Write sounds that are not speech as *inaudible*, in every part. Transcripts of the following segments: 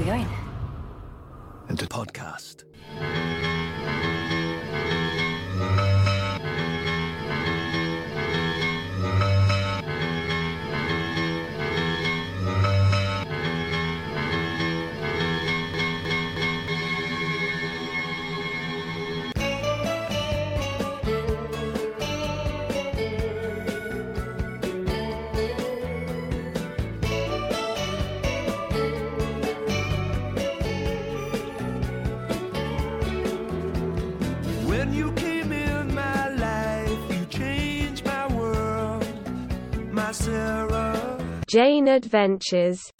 we going? Into podcast. Jane Adventures.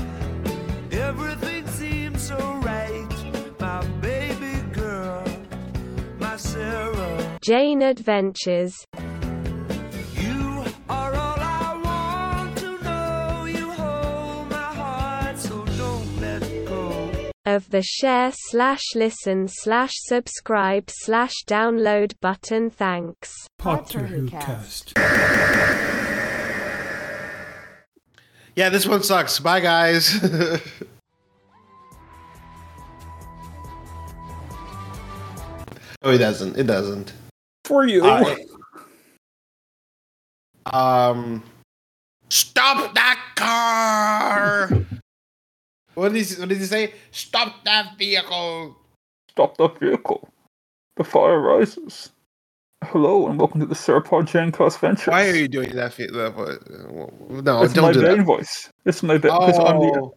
Everything seems so right, my baby girl, my Sarah. Jane Adventures. Of the share slash listen slash subscribe slash download button. Thanks. Potter Who Cast. Yeah, this one sucks. Bye, guys. *laughs* oh, it doesn't. It doesn't. For you. Uh, um, stop that car! What did he? What did he say? Stop that vehicle! Stop the vehicle. The fire rises. Hello and welcome to the Serpod Gencast Venture. Why are you doing that? Fe- that vo- no, It's my don't do Bane that. voice. It's my Bane. because I'm the- Oh,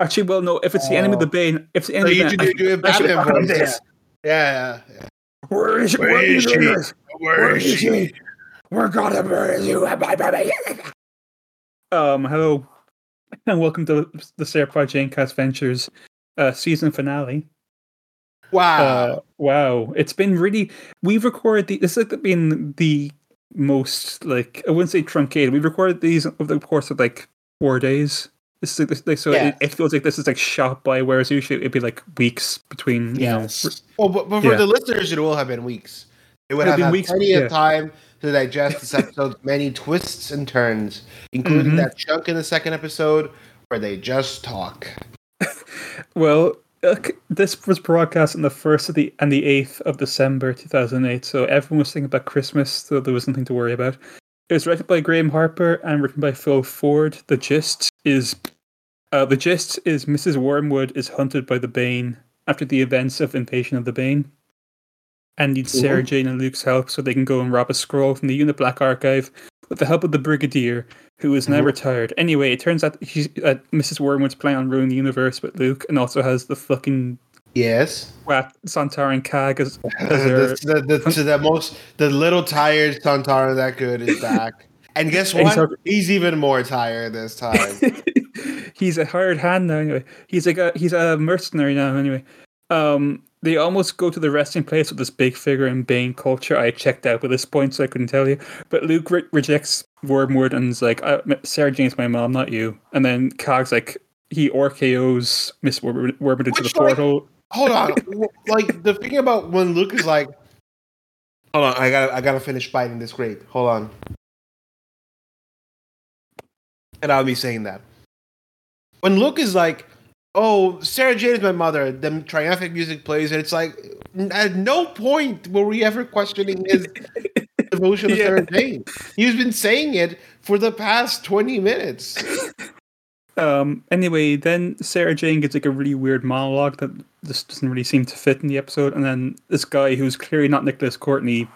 Actually, well, no. If it's the enemy of the Oh. Bane, if it's the so enemy you of the do, Bane, do a I should- I should Batman have voice. this. Yeah, yeah, yeah. Where is she? Where Where is is she? she? Where is she? We're gonna murder you. *laughs* Um, hello, *laughs* and welcome to the Serpod Gencast Ventures uh, season finale. Wow. Uh, wow, it's been really. We've recorded the. This has like been the most like I wouldn't say truncated. We've recorded these over the course of like four days. This is like, so Yeah. it, it feels like this is like shot by. Whereas usually it'd be like weeks between. You Yes. Well, but, but for Yeah. the listeners, it will have been weeks. It would It'll have been weeks, plenty yeah. of time to digest this episode's many twists and turns, including Mhm. that chunk in the second episode where they just talk. *laughs* Well, this was broadcast on the first of the and the eighth of December two thousand eight. So everyone was thinking about Christmas, so there was nothing to worry about. It was written by Graeme Harper and written by Phil Ford. The gist is uh, the gist is Mrs. Wormwood is hunted by the Bane after the events of Invasion of the Bane, and needs Sarah Jane and Luke's help so they can go and rob a scroll from the Unit Black Archive with the help of the Brigadier, who is now Mhm. retired. Anyway, it turns out she's, uh, Mrs. Wormwood's planning on ruining the universe with Luke, and also has the fucking Yes. Wat Sontaran Kaagh as, *laughs* as the, the, the, to the most, the little tired Santara that good is back. *laughs* And guess what? Exactly. He's even more tired this time. *laughs* he's a hired hand now. Anyway, he's like a he's a mercenary now. Anyway, um, they almost go to the resting place with this big figure in Bane culture. I checked out by this point, so I couldn't tell you. But Luke re- rejects Wormwood and is like, uh, Sarah Jane's my mom, not you. And then Kaagh's like, he RKO's Miss Wormwood, Wormwood into Which, the like- portal. Hold on. *laughs* Like the thing about when Luke is like, hold on, I gotta, I gotta finish biting this grape. Hold on. And I'll be saying that. When Luke is like, oh, Sarah Jane is my mother, The triumphant music plays, and it's like, at no point were we ever questioning his *laughs* devotion to Yeah. Sarah Jane. He's been saying it for the past 20 minutes. Um. Anyway, then Sarah Jane gets like a really weird monologue that just doesn't really seem to fit in the episode, and then this guy who's clearly not Nicholas Courtney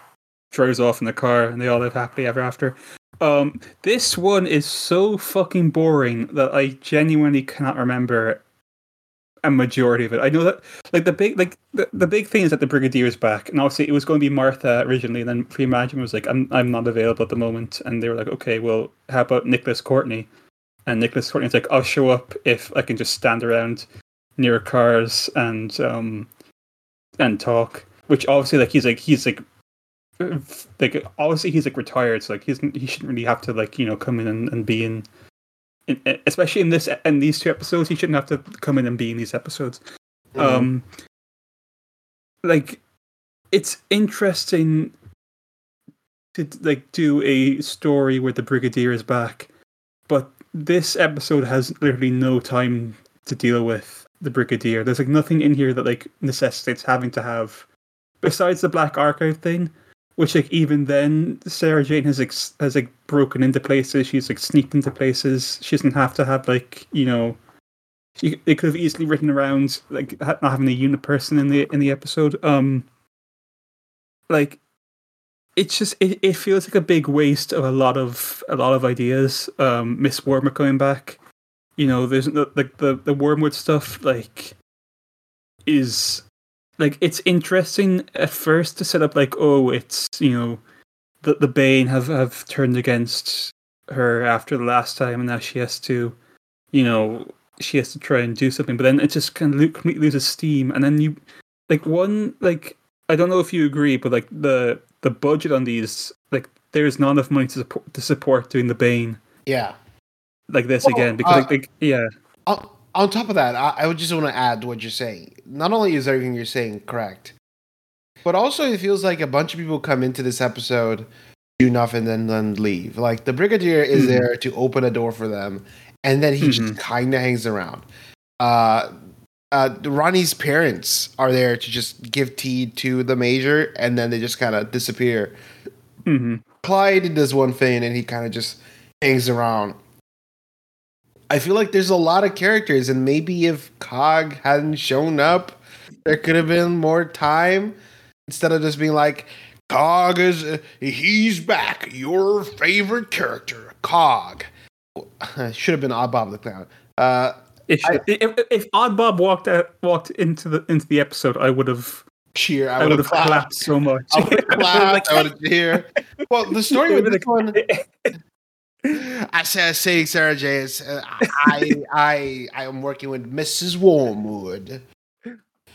drives off in the car, and they all live happily ever after. Um. This one is so fucking boring that I genuinely cannot remember a majority of it. I know that like the big like the, the big thing is that the Brigadier is back, and obviously it was going to be Martha originally, and then Freema Agyeman was like, I'm I'm not available at the moment, and they were like, okay, well, how about Nicholas Courtney? And Nicholas Courtney's like, I'll show up if I can just stand around near cars and um and talk. Which obviously, like he's like he's like like obviously he's like retired, so like he's he shouldn't really have to like you know come in and, and be in, especially in this in these two episodes. He shouldn't have to come in and be in these episodes. Um, like it's interesting to like do a story where the brigadier is back, but this episode has literally no time to deal with the Brigadier. There's like nothing in here that like necessitates having to have, besides the Black Archive thing, which like even then Sarah Jane has ex- has like broken into places. She's like sneaked into places. She doesn't have to have like you know. She, they could have easily written around like not having a unit person in the in the episode. Um, like it's just it, it feels like a big waste of a lot of a lot of ideas. Um, Miss Wormer coming back, you know, there's the like the the Wormwood stuff like is like it's interesting at first to set up like oh it's you know the the Bane have have turned against her after the last time and now she has to you know she has to try and do something. But then it just kind of completely loses steam and then you like one like I don't know if you agree but like the the budget on these like there's not enough money to support to support doing the Bane. Yeah. like this Well, again because uh, like, like yeah. On, on top of that, I, I would just want to add what you're saying. Not only is everything you're saying correct, but also it feels like a bunch of people come into this episode, do nothing, then then leave. Like the Brigadier is Mhm. there to open a door for them, and then he just kind of hangs around. Uh, uh, Ronnie's parents are there to just give tea to the Major, and then they just kind of disappear. hmm Clyde does one thing and he kind of just hangs around. I feel like there's a lot of characters, and maybe if Kaagh hadn't shown up, there could have been more time instead of just being like, Kaagh is, uh, he's back, your favorite character, Kaagh. *laughs* Should have been Odd Bob the Clown. Uh, It should, if, if Odd Bob walked out, walked into the into the episode, I would have cheer, I I would have have clapped so much. I would have *laughs* clapped. I would have cheered. Well, the *laughs* story with this one, I say, saying Sarah J uh, I I I am working with Mrs. Wormwood.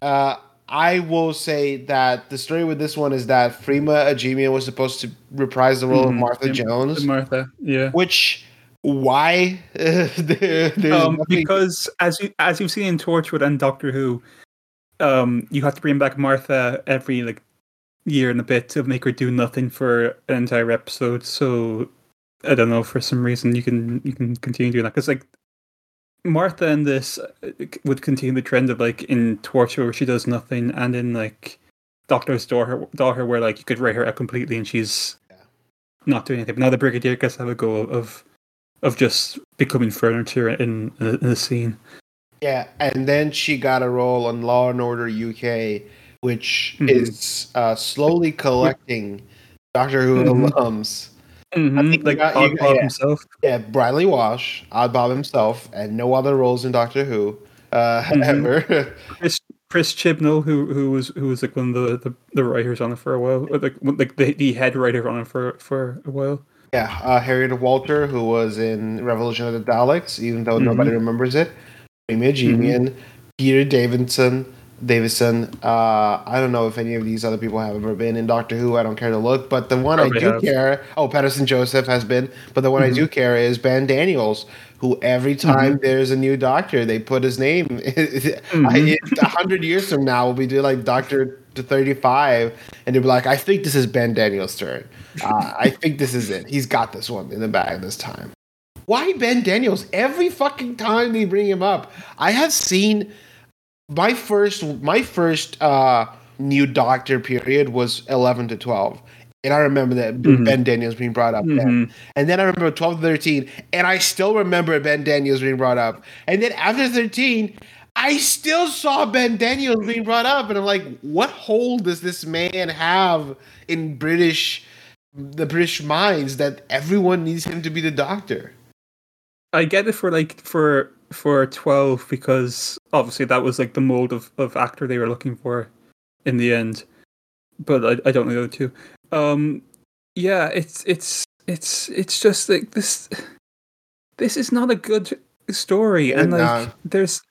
Uh, I will say that the story with this one is that Freema Agyeman was supposed to reprise the role of Mhm. Martha Yeah, Jones, Martha, yeah. which why *laughs* there, Um, nothing- because as you as you've seen in Torchwood and Doctor Who, um, you have to bring back Martha every like year and a bit to make her do nothing for an entire episode. So I don't know for some reason you can you can continue doing that because like Martha in this uh, would continue the trend of like in Torchwood where she does nothing, and in like Doctor's daughter, daughter where like you could write her out completely and she's Yeah. not doing anything. But now the Brigadier gets to have a go of of just becoming furniture in, in, in the scene. Yeah, and then she got a role on Law and Order UK, which Mhm. is uh, slowly collecting Doctor Who Mhm. alums. Mm-hmm. think you Like got- Odd Bob yeah. himself. Yeah, Bradley Walsh, Odd Bob himself, and no other roles in Doctor Who uh, *laughs* Mhm. ever. Chris, Chris Chibnall, who who was who was like one of the, the, the writers on it for a while, like like the, the head writer on it for for a while. yeah, uh, Harriet Walter, who was in Revolution of the Daleks, even though Mhm. nobody remembers it. Amy Agyeman, Peter Davidson, Davison. Uh, I don't know if any of these other people have ever been in Doctor Who. I don't care to look, but the one Probably I do have. care. Oh, Paterson Joseph has been, but the one I do care is Ben Daniels, who every time there's a new Doctor, they put his name. *laughs* A hundred years from now, we'll be doing like Doctor to thirty-five, and they'll be like, "I think this is Ben Daniels' turn. Uh, I think this is it. He's got this one in the bag this time." Why Ben Daniels? Every fucking time they bring him up, I have seen my first my first uh new doctor period was 11 to 12 and i remember that Mhm. ben daniels being brought up then. Mhm. and then i remember 12 to 13 and i still remember ben daniels being brought up and then after 13 i still saw ben daniels being brought up and i'm like what hold does this man have in british the british minds that everyone needs him to be the doctor I get it for like for for twelve because obviously that was like the mold of, of actor they were looking for in the end. But I, I don't know the other two. Um yeah, it's it's it's it's just like this this is not a good story. And like no. there's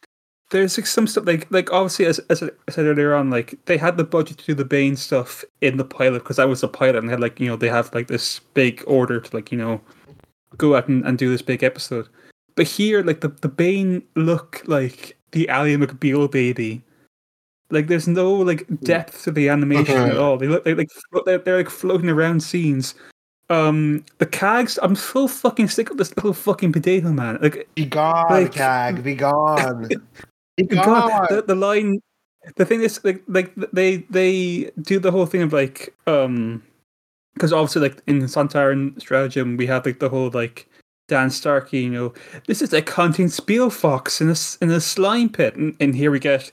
there's like some stuff like like obviously as as I said earlier on, like they had the budget to do the Bane stuff in the pilot because that was the pilot and they had like, you know, they have like this big order to like, you know, go out and, and do this big episode. But here, like the the Bane look like the Ally McBeal baby. Like there's no like depth to the animation at all. They look like flo- they're, they're like floating around scenes. Um, the Kaaghs, I'm so fucking sick of this little fucking potato man. Like be gone Like- Kaagh be gone *laughs* God. God, the, the line, the thing is, like, like they they do the whole thing of like, um, because obviously, like in Sontaran stratagem, we have like the whole like Dan Starkey, you know, this is like hunting Spielfox in a in a slime pit, and, and here we get,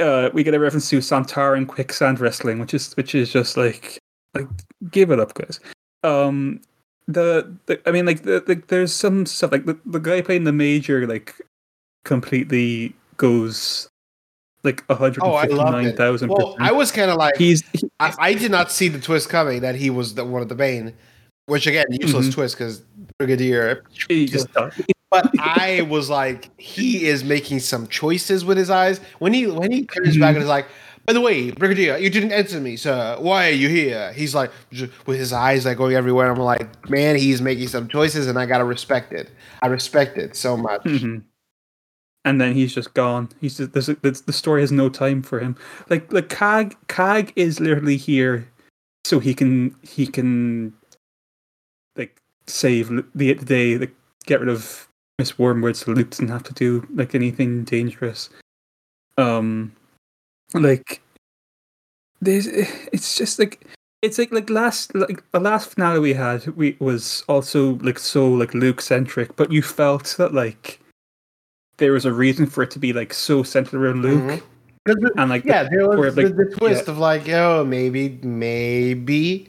uh, we get a reference to Sontaran quicksand wrestling, which is which is just like, like, give it up, guys. Um, the, the I mean, like, the, the there's some stuff like the, the guy playing the major, like, completely goes like a hundred Oh, I and fifty loved nine thousand Well, I was kind of like, He's he, I, I did not see the twist coming that he was the, one of the main, which again, useless Mhm. twist because Brigadier. he just But I was like, he is making some choices with his eyes when he when he turns Mm-hmm. back and is like. By the way, Brigadier, you didn't answer me, sir. Why are you here? He's like, with his eyes like going everywhere. I'm like, man, he's making some choices, and I gotta respect it. I respect it so much. Mhm. And then he's just gone. He's just there's, the the story has no time for him. Like like Kaagh Kaagh is literally here, so he can he can save the the day, like get rid of Miss Wormwood, so Luke doesn't have to do like anything dangerous. Um, like there's it's just like it's like like last like the last finale we had we was also like so like Luke centric, but you felt that like there was a reason for it to be like so centered around Luke Mhm. 'Cause the- and like yeah, there was the, like, the twist of like, oh, maybe, maybe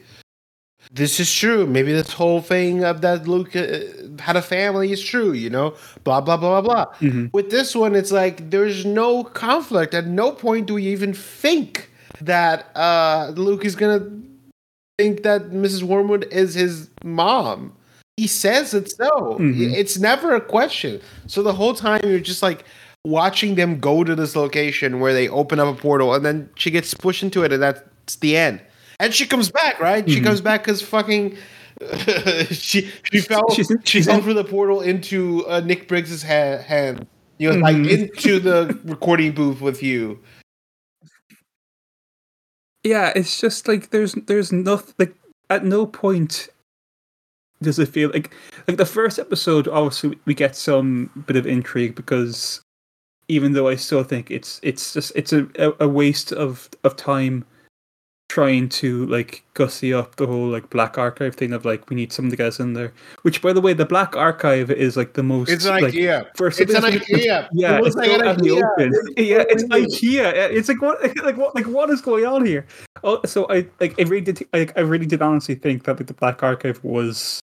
this is true. Maybe this whole thing of that Luke uh, had a family is true. You know, blah blah blah blah blah. Mhm. With this one, it's like there's no conflict. At no point do we even think that uh, Luke is gonna think that Mrs. Wormwood is his mom. He says it so. Mhm. It's never a question. So the whole time you're just like watching them go to this location where they open up a portal and then she gets pushed into it and that's the end. And she comes back, right? She Mhm. comes back because fucking *laughs* she she fell She's she fell through the portal into uh, Nick Briggs's ha- hand. You know, like Mhm. into the recording booth with you. yeah, it's just like there's there's nothing like at no point does it feel like like the first episode obviously we get some bit of intrigue because even though I still think it's it's just it's a, a- a waste of of time trying to like gussy up the whole like black archive thing of like we need something to get us in there. Which by the way, the black archive is like the most It's an like, idea. First, *laughs* It's an idea. Yeah, It it's like an out IKEA. open. Yeah, it's. IKEA. It's like what, *laughs* like what, like what is going on here? Oh, so I like I really did, like I really did honestly think that like, the Black Archive was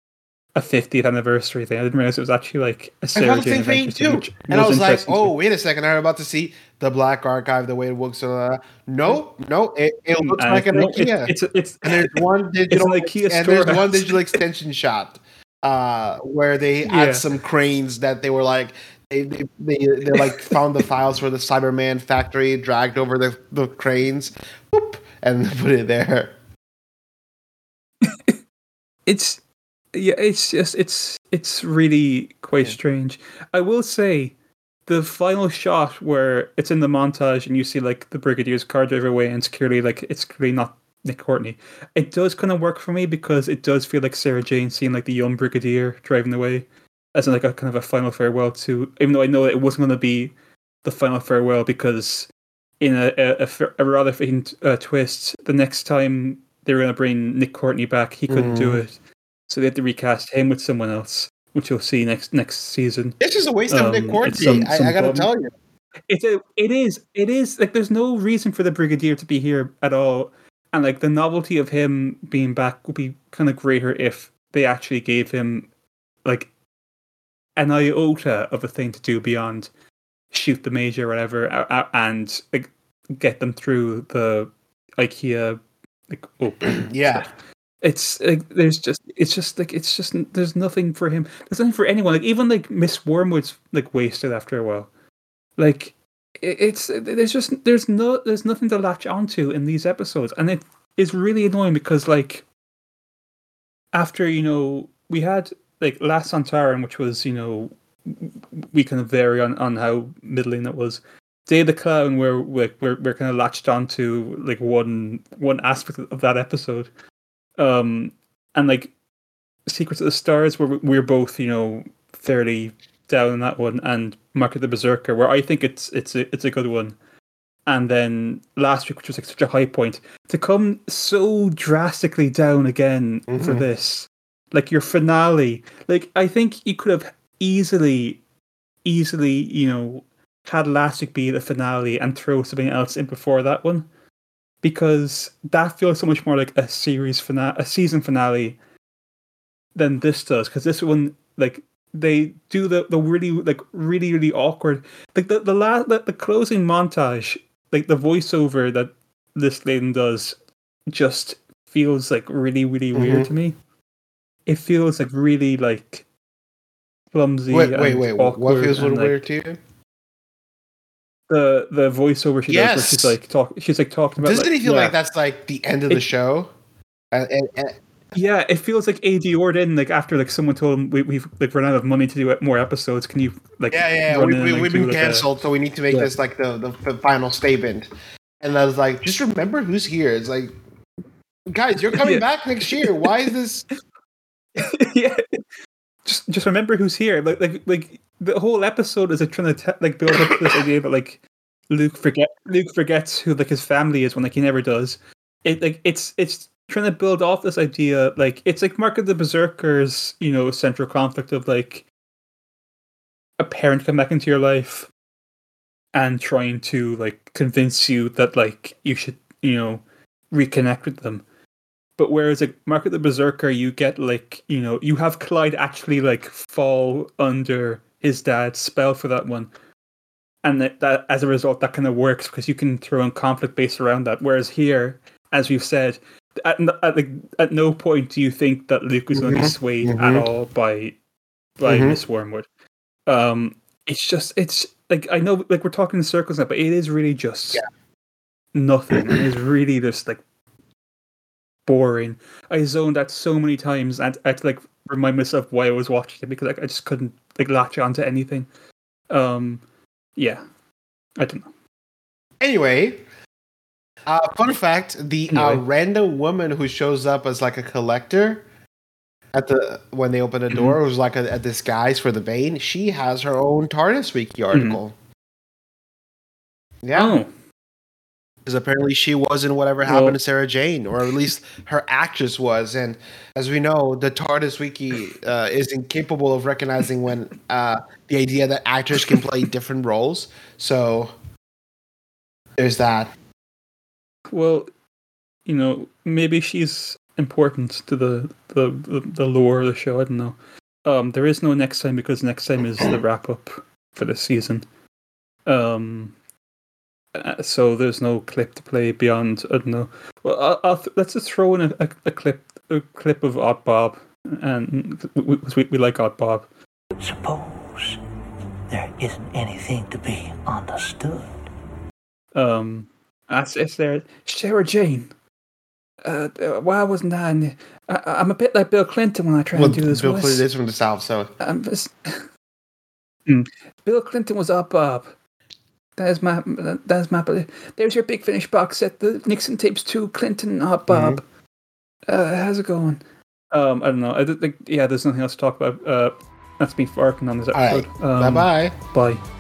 a 50th anniversary thing. I didn't realize it was actually like a I Sarah Jane same thing too. And I was like, oh, wait a second. I'm about to see the Black Archive, the way it works. Uh, no, no, it, it looks And like an IKEA. It's it's, it's and there's one *laughs* digital an IKEA and there's one digital extension shot uh, where they *laughs* Yeah. add some cranes that they were like they they, they, they like found the files for the Cyberman factory, dragged over the, the cranes, whoop, and *laughs* put it there. it's yeah it's just it's it's really quite Yeah. strange i will say the final shot where it's in the montage and you see like the brigadier's car drive away and it's clearly like it's clearly not nick courtney it does kind of work for me because it does feel like sarah jane seeing like the young brigadier driving away as like a kind of a final farewell to even though i know it wasn't going to be the final farewell because in a, a, a, a rather fitting uh, twist the next time they were going to bring nick courtney back he couldn't do Mhm. it so they had to recast him with someone else, which you'll see next next season. It's just a waste of Nick Um, Courtney. it's some- I, I gotta bum. tell you. It's a, it is, it is like there's no reason for the brigadier to be here at all, and like the novelty of him being back would be kind of greater if they actually gave him like an iota of a thing to do beyond shoot the major or whatever, and like get them through the IKEA like open. *clears throat* Yeah. It's like there's just it's just like it's just there's nothing for him there's nothing for anyone like even like miss wormwood's like wasted after a while. Like it's there's just there's no there's nothing to latch onto in these episodes and it is really annoying because like after you know we had like last Sontaran, which was you know we kind of vary on on how middling it was. Day of the Clown, where like we're we're kind of latched onto like one one aspect of that episode, um, and like Secrets of the Stars, where we- we're both you know fairly down in that one, and Mark of the Berserker, where I think it's it's a it's a good one. And then last week, which was like such a high point, to come so drastically down again for Mhm. this, like your finale, like I think you could have easily, easily, you know, had last week be the finale and throw something else in before that one, because that feels so much more like a series finale, a season finale, than this does. Because this one, like they do the the really like really really awkward like the the last the, the closing montage like the voiceover that this lady does just feels like really really weird Mhm. to me it feels like really like clumsy Wait, wait, wait. What feels a and, little like, weird to you? The the voiceover she does where she's like talk she's like talking about Doesn't like, it feel yeah. like that's like the end of the show? And, and, and yeah it feels like AD in like after like someone told him we, we've like run out of money to do uh, more episodes can you like yeah, yeah, run We, we, and, like, we've been like, a- canceled, so we need to make Yeah. this like the, the the final statement. And I was like, just remember who's here. It's like, guys, you're coming *laughs* Yeah. back next year. Why is this? *laughs* yeah. Just just remember who's here. Like like like the whole episode is trying to te- like build up this idea that like Luke forget Luke forgets who like his family is when like he never does. It like it's it's trying to build off this idea like it's like Mark of the Berserkers, you know, central conflict of like a parent come back into your life and trying to like convince you that like you should, you know, reconnect with them. But whereas like Mark of the Berserker, you get like you know you have Clyde actually like fall under his dad's spell for that one, and that, that as a result that kind of works because you can throw in conflict based around that. Whereas here, as we've said, at at, at no point do you think that Luke is going to be Mhm, swayed mhm. at all by by Mhm. Miss Wormwood. Um, it's just it's like I know like we're talking in circles now, but it is really just nothing. it is *clears throat* really just like boring. I zoned out so many times and I had to like remind myself why I was watching it because like, I just couldn't like latch onto anything. Um, yeah, I don't know. Anyway, uh, fun fact: the uh, random woman who shows up as like a collector at the when they open the door, it was like a, a disguise for the Bane. She has her own TARDIS Wiki article. Yeah, Oh, because apparently she was in whatever happened Well- to Sarah Jane, or at least her actress was. And as we know, the TARDIS Wiki uh, is incapable of recognizing when uh, the idea that actors can play different roles. So there's that. well, you know, maybe she's important to the the the, the lore of the show. I don't know. Um, there is no next time because next time is the wrap up for the season. Um, uh, so there's no clip to play beyond. I don't know. Well, I'll, I'll th- let's just throw in a, a, a clip a clip of Odd Bob, and we, we, we like Odd Bob. Suppose there isn't anything to be understood. Um, that's it's there. Sarah Jane. Uh, uh, why wasn't I? In the, I? I'm a bit like Bill Clinton when I try Well, and do this Bill. Clinton is from the South, so I'm just, *laughs* Hmm. Bill Clinton was up, up, Bob. There's my, there's my. There's your big finish box set. The Nixon tapes two. Clinton, up, Bob. Uh, how's it going? Um, I don't know. I don't think. Yeah, there's nothing else to talk about. Uh, that's me farting on this all right. episode. Um, bye bye. Bye.